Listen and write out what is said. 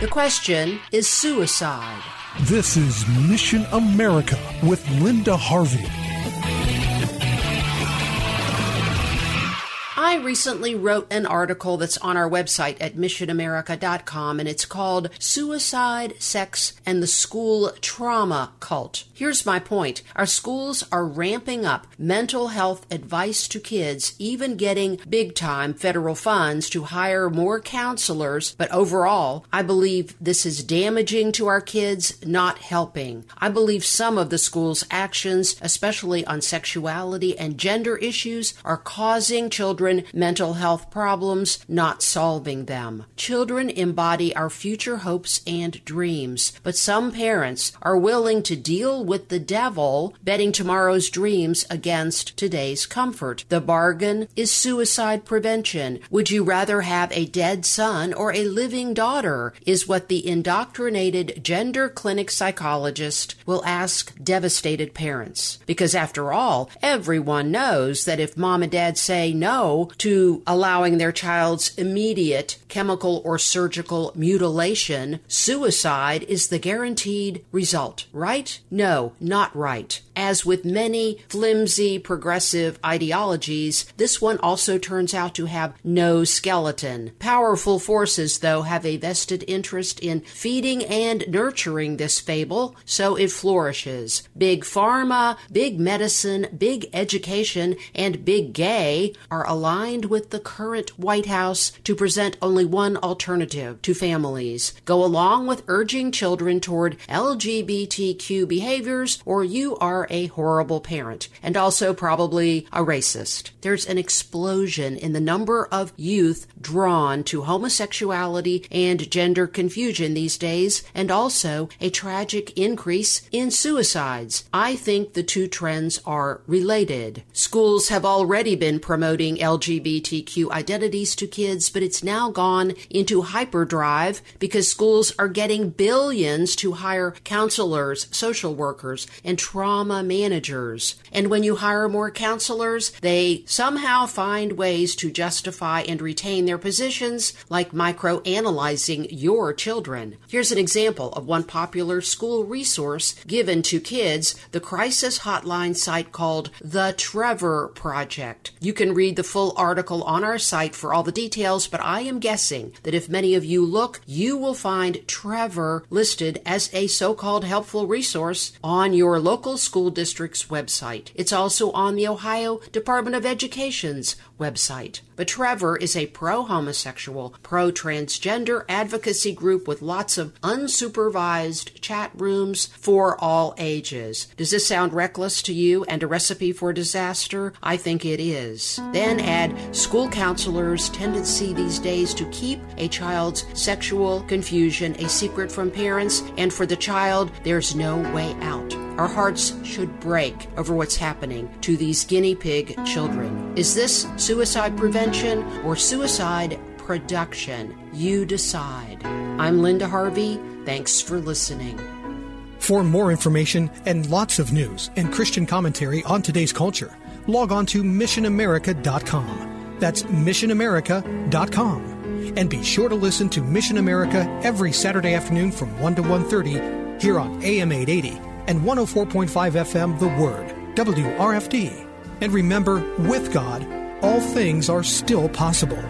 The question is suicide. This is Mission America with Linda Harvey. I recently wrote an article that's on our website at missionamerica.com and it's called Suicide, Sex, and the School Trauma Cult. Here's my point. Our schools are ramping up mental health advice to kids, even getting big time federal funds to hire more counselors. But overall, I believe this is damaging to our kids, not helping. I believe some of the school's actions, especially on sexuality and gender issues, are causing children mental health problems, not solving them. Children embody our future hopes and dreams, but some parents are willing to deal with the devil, betting tomorrow's dreams against today's comfort. The bargain is suicide prevention. Would you rather have a dead son or a living daughter? Is what the indoctrinated gender clinic psychologist will ask devastated parents. Because after all, everyone knows that if mom and dad say no to allowing their child's immediate chemical or surgical mutilation, suicide is the guaranteed result, right? No, not right. As with many flimsy progressive ideologies, this one also turns out to have no skeleton. Powerful forces, though, have a vested interest in feeding and nurturing this fable, so it flourishes. Big pharma, big medicine, big education, and big gay are aligned with the current White House to present only one alternative to families. Go along with urging children toward LGBTQ behaviors, or you are a horrible parent, and also probably a racist. There's an explosion in the number of youth drawn to homosexuality and gender confusion these days, and also a tragic increase in suicides. I think the two trends are related. Schools have already been promoting LGBTQ identities to kids, but it's now gone into hyperdrive because schools are getting billions to hire counselors, social workers, and trauma managers. And when you hire more counselors, they somehow find ways to justify and retain their positions, like microanalyzing your children. Here's an example of one popular school resource given to kids the crisis hotline site called The Trevor Project. You can read the full article on our site for all the details, but I am guessing that if many of you look, you will find Trevor listed as a so called helpful resource on your local school district's website. It's also on the Ohio Department of Education's website. But Trevor is a pro homosexual, pro transgender advocacy group with lots of unsupervised chat rooms for all ages. Does this sound reckless to you and a recipe for disaster? I think it is. Then add school counselors' tendency these days to keep a child's sexual confusion a secret from parents, and for the child, there's no way out. Our hearts should break over what's happening to these guinea pig children. Is this suicide prevention or suicide production? You decide. I'm Linda Harvey. Thanks for listening. For more information and lots of news and Christian commentary on today's culture, log on to missionamerica.com. That's missionamerica.com. And be sure to listen to Mission America every Saturday afternoon from 1 to 1:30 here on AM 880 and 104.5 FM The Word, WRFD. And remember, with God, all things are still possible.